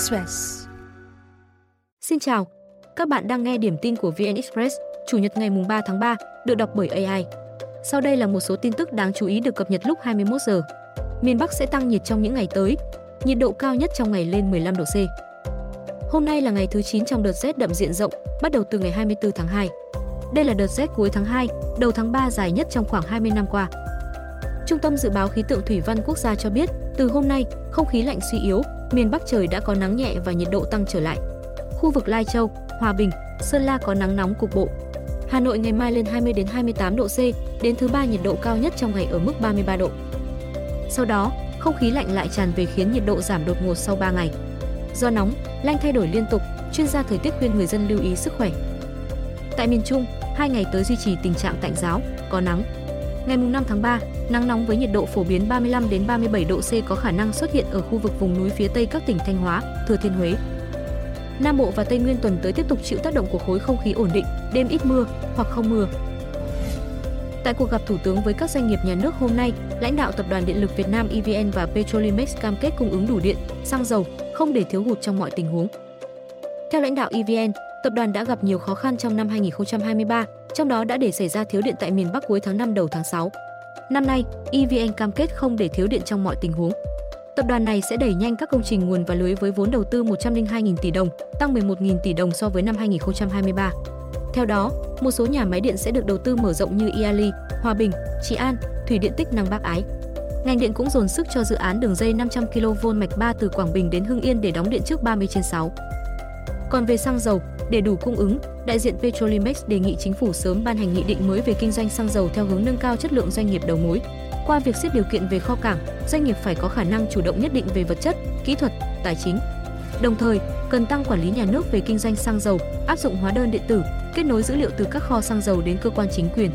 Express. Xin chào, các bạn đang nghe điểm tin của VN Express, Chủ nhật ngày 3 tháng 3, được đọc bởi AI. Sau đây là một số tin tức đáng chú ý được cập nhật lúc 21 giờ. Miền Bắc sẽ tăng nhiệt trong những ngày tới, nhiệt độ cao nhất trong ngày lên 15 độ C. Hôm nay là ngày thứ 9 trong đợt rét đậm diện rộng, bắt đầu từ ngày 24 tháng 2. Đây là đợt rét cuối tháng 2, đầu tháng 3 dài nhất trong khoảng 20 năm qua. Trung tâm Dự báo Khí tượng Thủy văn Quốc gia cho biết, từ hôm nay, không khí lạnh suy yếu, miền Bắc trời đã có nắng nhẹ và nhiệt độ tăng trở lại. Khu vực Lai Châu, Hòa Bình, Sơn La có nắng nóng cục bộ. Hà Nội ngày mai lên 20 đến 28 độ C, đến thứ ba nhiệt độ cao nhất trong ngày ở mức 33 độ. Sau đó, không khí lạnh lại tràn về khiến nhiệt độ giảm đột ngột sau 3 ngày. Do nóng, lạnh thay đổi liên tục, chuyên gia thời tiết khuyên người dân lưu ý sức khỏe. Tại miền Trung, hai ngày tới duy trì tình trạng tạnh giáo, có nắng. Ngày 5 tháng 3, nắng nóng với nhiệt độ phổ biến 35 đến 37 độ C có khả năng xuất hiện ở khu vực vùng núi phía Tây các tỉnh Thanh Hóa, Thừa Thiên Huế. Nam Bộ và Tây Nguyên tuần tới tiếp tục chịu tác động của khối không khí ổn định, đêm ít mưa hoặc không mưa. Tại cuộc gặp Thủ tướng với các doanh nghiệp nhà nước hôm nay, lãnh đạo Tập đoàn Điện lực Việt Nam EVN và Petrolimex cam kết cung ứng đủ điện, xăng dầu, không để thiếu hụt trong mọi tình huống. Theo lãnh đạo EVN, tập đoàn đã gặp nhiều khó khăn trong năm 2023, trong đó đã để xảy ra thiếu điện tại miền Bắc cuối tháng 5 đầu tháng 6. Năm nay, EVN cam kết không để thiếu điện trong mọi tình huống. Tập đoàn này sẽ đẩy nhanh các công trình nguồn và lưới với vốn đầu tư 102.000 tỷ đồng, tăng 11.000 tỷ đồng so với năm 2023. Theo đó, một số nhà máy điện sẽ được đầu tư mở rộng như Iali, Hòa Bình, Trị An, Thủy Điện Tích Năng Bắc Ái. Ngành điện cũng dồn sức cho dự án đường dây 500 kV mạch 3 từ Quảng Bình đến Hưng Yên để đóng điện trước 30 trên 6. Còn về xăng dầu, để đủ cung ứng, đại diện Petrolimex đề nghị chính phủ sớm ban hành nghị định mới về kinh doanh xăng dầu theo hướng nâng cao chất lượng doanh nghiệp đầu mối. Qua việc xét điều kiện về kho cảng, doanh nghiệp phải có khả năng chủ động nhất định về vật chất, kỹ thuật, tài chính. Đồng thời, cần tăng quản lý nhà nước về kinh doanh xăng dầu, áp dụng hóa đơn điện tử, kết nối dữ liệu từ các kho xăng dầu đến cơ quan chính quyền.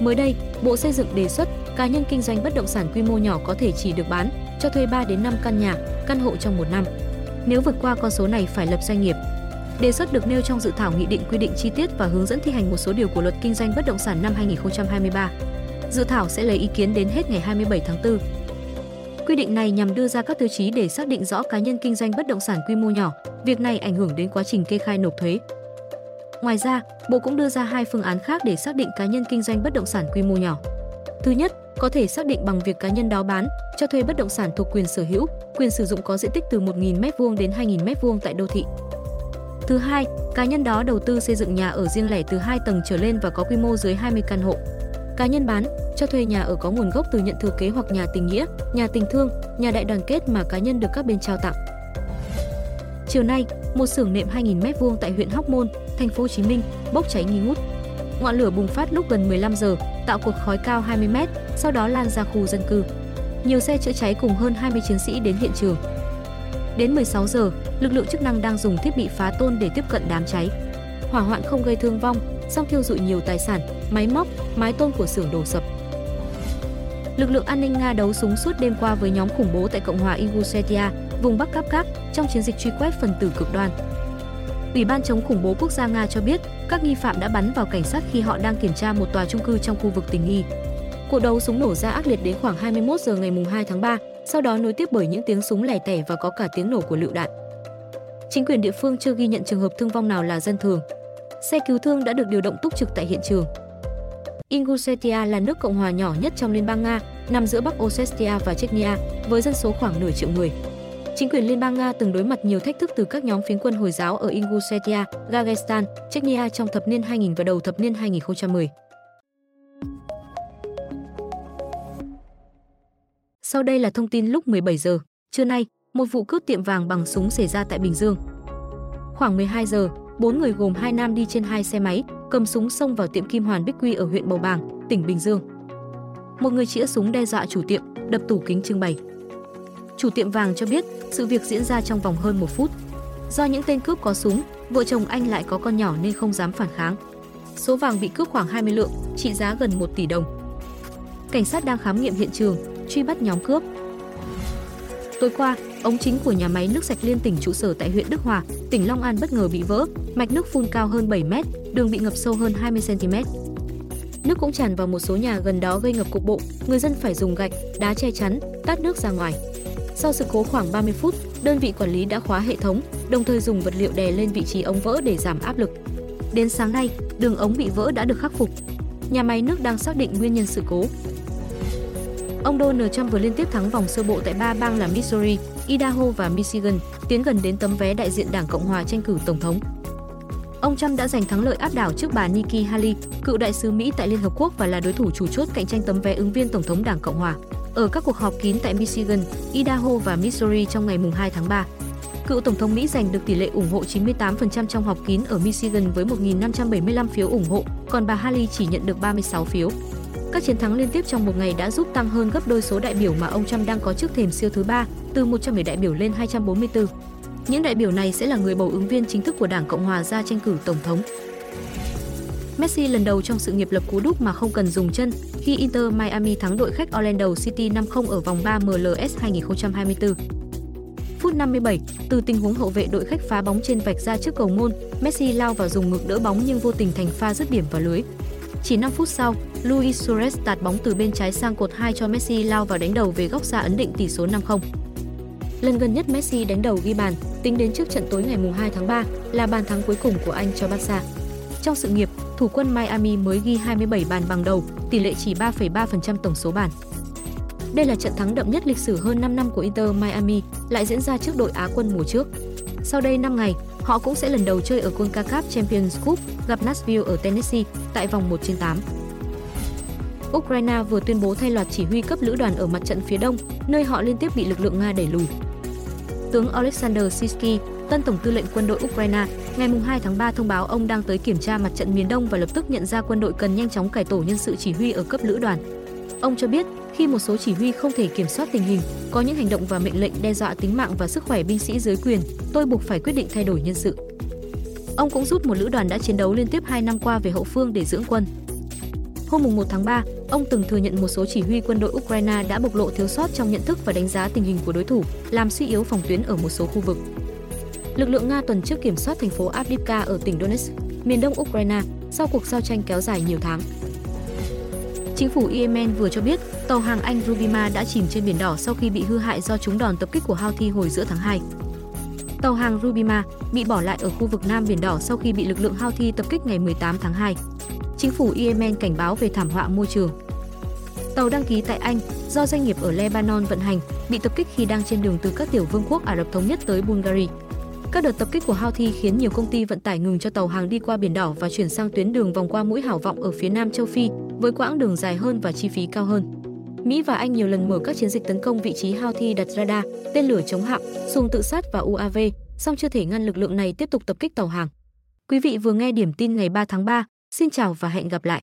Mới đây, Bộ Xây dựng đề xuất cá nhân kinh doanh bất động sản quy mô nhỏ có thể chỉ được bán, cho thuê 3 đến 5 căn nhà, căn hộ trong một năm. Nếu vượt qua con số này phải lập doanh nghiệp. Đề xuất được nêu trong dự thảo nghị định quy định chi tiết và hướng dẫn thi hành một số điều của Luật Kinh doanh bất động sản năm 2023. Dự thảo sẽ lấy ý kiến đến hết ngày 27 tháng 4. Quy định này nhằm đưa ra các tiêu chí để xác định rõ cá nhân kinh doanh bất động sản quy mô nhỏ. Việc này ảnh hưởng đến quá trình kê khai nộp thuế. Ngoài ra, Bộ cũng đưa ra hai phương án khác để xác định cá nhân kinh doanh bất động sản quy mô nhỏ. Thứ nhất, có thể xác định bằng việc cá nhân đó bán, cho thuê bất động sản thuộc quyền sở hữu, quyền sử dụng có diện tích từ 1.000 m2 đến 2.000 m2 tại đô thị. Thứ hai, cá nhân đó đầu tư xây dựng nhà ở riêng lẻ từ 2 tầng trở lên và có quy mô dưới 20 căn hộ. Cá nhân bán, cho thuê nhà ở có nguồn gốc từ nhận thừa kế hoặc nhà tình nghĩa, nhà tình thương, nhà đại đoàn kết mà cá nhân được các bên trao tặng. Chiều nay, một xưởng nệm 2.000 m2 tại huyện Hóc Môn, thành phố Hồ Chí Minh bốc cháy nghi ngút. Ngọn lửa bùng phát lúc gần 15 giờ, tạo cột khói cao 20 mét, sau đó lan ra khu dân cư. Nhiều xe chữa cháy cùng hơn 20 chiến sĩ đến hiện trường. Đến 16 giờ, lực lượng chức năng đang dùng thiết bị phá tôn để tiếp cận đám cháy. Hỏa hoạn không gây thương vong, song thiêu dụi nhiều tài sản, máy móc, mái tôn của xưởng đổ sập. Lực lượng an ninh Nga đấu súng suốt đêm qua với nhóm khủng bố tại Cộng hòa Ingushetia, vùng Bắc Cáp trong chiến dịch truy quét phần tử cực đoan. Ủy ban chống khủng bố quốc gia Nga cho biết các nghi phạm đã bắn vào cảnh sát khi họ đang kiểm tra một tòa chung cư trong khu vực tình nghi. Cuộc đấu súng nổ ra ác liệt đến khoảng 21 giờ ngày 2 tháng 3, sau đó nối tiếp bởi những tiếng súng lẻ tẻ và có cả tiếng nổ của lựu đạn. Chính quyền địa phương chưa ghi nhận trường hợp thương vong nào là dân thường. Xe cứu thương đã được điều động túc trực tại hiện trường. Ingushetia là nước cộng hòa nhỏ nhất trong Liên bang Nga, nằm giữa Bắc Ossetia và Chechnya, với dân số khoảng nửa triệu người. Chính quyền Liên bang Nga từng đối mặt nhiều thách thức từ các nhóm phiến quân Hồi giáo ở Ingushetia, Dagestan, Chechnya trong thập niên 2000 và đầu thập niên 2010. Sau đây là thông tin lúc 17 giờ. Trưa nay, một vụ cướp tiệm vàng bằng súng xảy ra tại Bình Dương. Khoảng 12 giờ, bốn người gồm hai nam đi trên hai xe máy, cầm súng xông vào tiệm Kim Hoàn Bích Quy ở huyện Bầu Bàng, tỉnh Bình Dương. Một người chĩa súng đe dọa chủ tiệm, đập tủ kính trưng bày. Chủ tiệm vàng cho biết sự việc diễn ra trong vòng hơn một phút. Do những tên cướp có súng, vợ chồng anh lại có con nhỏ nên không dám phản kháng. Số vàng bị cướp khoảng 20 lượng, trị giá gần 1 tỷ đồng. Cảnh sát đang khám nghiệm hiện trường, truy bắt nhóm cướp. Tối qua, ống chính của nhà máy nước sạch liên tỉnh trụ sở tại huyện Đức Hòa, tỉnh Long An bất ngờ bị vỡ, mạch nước phun cao hơn 7 mét, đường bị ngập sâu hơn 20 cm. Nước cũng tràn vào một số nhà gần đó gây ngập cục bộ, người dân phải dùng gạch, đá che chắn, tát nước ra ngoài. Sau sự cố khoảng 30 phút, đơn vị quản lý đã khóa hệ thống, đồng thời dùng vật liệu đè lên vị trí ống vỡ để giảm áp lực. Đến sáng nay, đường ống bị vỡ đã được khắc phục. Nhà máy nước đang xác định nguyên nhân sự cố. Ông Donald Trump vừa liên tiếp thắng vòng sơ bộ tại ba bang là Missouri, Idaho và Michigan, tiến gần đến tấm vé đại diện Đảng Cộng hòa tranh cử tổng thống. Ông Trump đã giành thắng lợi áp đảo trước bà Nikki Haley, cựu đại sứ Mỹ tại Liên Hợp Quốc và là đối thủ chủ chốt cạnh tranh tấm vé ứng viên tổng thống Đảng Cộng hòa. Ở các cuộc họp kín tại Michigan, Idaho và Missouri trong ngày 2 tháng 3, cựu tổng thống Mỹ giành được tỷ lệ ủng hộ 98% trong họp kín ở Michigan với 1.575 phiếu ủng hộ, còn bà Haley chỉ nhận được 36 phiếu. Các chiến thắng liên tiếp trong một ngày đã giúp tăng hơn gấp đôi số đại biểu mà ông Trump đang có trước thềm siêu thứ ba, từ 110 đại biểu lên 244. Những đại biểu này sẽ là người bầu ứng viên chính thức của Đảng Cộng hòa ra tranh cử tổng thống. Messi lần đầu trong sự nghiệp lập cú đúc mà không cần dùng chân khi Inter Miami thắng đội khách Orlando City 5-0 ở vòng 3 MLS 2024. Phút 57, từ tình huống hậu vệ đội khách phá bóng trên vạch ra trước cầu môn, Messi lao vào dùng ngực đỡ bóng nhưng vô tình thành pha dứt điểm vào lưới. Chỉ 5 phút sau, Luis Suarez tạt bóng từ bên trái sang cột 2 cho Messi lao vào đánh đầu về góc xa ấn định tỷ số 5-0. Lần gần nhất Messi đánh đầu ghi bàn, tính đến trước trận tối ngày 2 tháng 3, là bàn thắng cuối cùng của anh cho Barca. Trong sự nghiệp, thủ quân Miami mới ghi 27 bàn bằng đầu, tỷ lệ chỉ 3,3% tổng số bàn. Đây là trận thắng đậm nhất lịch sử hơn 5 năm của Inter Miami, lại diễn ra trước đội Á quân mùa trước. Sau đây 5 ngày, họ cũng sẽ lần đầu chơi ở CONCACAF Champions Cup gặp Nashville ở Tennessee tại vòng 1 trên 8. Ukraine vừa tuyên bố thay loạt chỉ huy cấp lữ đoàn ở mặt trận phía đông, nơi họ liên tiếp bị lực lượng Nga đẩy lùi. Tướng Alexander Sisky, tân tổng tư lệnh quân đội Ukraine, ngày 2 tháng 3 thông báo ông đang tới kiểm tra mặt trận miền Đông và lập tức nhận ra quân đội cần nhanh chóng cải tổ nhân sự chỉ huy ở cấp lữ đoàn. Ông cho biết, khi một số chỉ huy không thể kiểm soát tình hình, có những hành động và mệnh lệnh đe dọa tính mạng và sức khỏe binh sĩ dưới quyền, tôi buộc phải quyết định thay đổi nhân sự. Ông cũng rút một lữ đoàn đã chiến đấu liên tiếp 2 năm qua về hậu phương để dưỡng quân. Hôm 1 tháng 3, ông từng thừa nhận một số chỉ huy quân đội Ukraine đã bộc lộ thiếu sót trong nhận thức và đánh giá tình hình của đối thủ, làm suy yếu phòng tuyến ở một số khu vực. Lực lượng Nga tuần trước kiểm soát thành phố Avdiivka ở tỉnh Donetsk, miền đông Ukraine, sau cuộc giao tranh kéo dài nhiều tháng. Chính phủ Yemen vừa cho biết tàu hàng Anh Rubima đã chìm trên biển đỏ sau khi bị hư hại do trúng đòn tập kích của Houthi hồi giữa tháng 2. Tàu hàng Rubima bị bỏ lại ở khu vực Nam Biển Đỏ sau khi bị lực lượng Houthi tập kích ngày 18 tháng 2. Chính phủ Yemen cảnh báo về thảm họa môi trường. Tàu đăng ký tại Anh do doanh nghiệp ở Lebanon vận hành bị tập kích khi đang trên đường từ các tiểu vương quốc Ả Rập Thống Nhất tới Bulgaria. Các đợt tập kích của Houthi khiến nhiều công ty vận tải ngừng cho tàu hàng đi qua biển đỏ và chuyển sang tuyến đường vòng qua mũi Hảo Vọng ở phía Nam châu Phi với quãng đường dài hơn và chi phí cao hơn. Mỹ và Anh nhiều lần mở các chiến dịch tấn công vị trí Houthi đặt radar, tên lửa chống hạm, xuồng tự sát và UAV, song chưa thể ngăn lực lượng này tiếp tục tập kích tàu hàng. Quý vị vừa nghe điểm tin ngày 3 tháng 3, xin chào và hẹn gặp lại.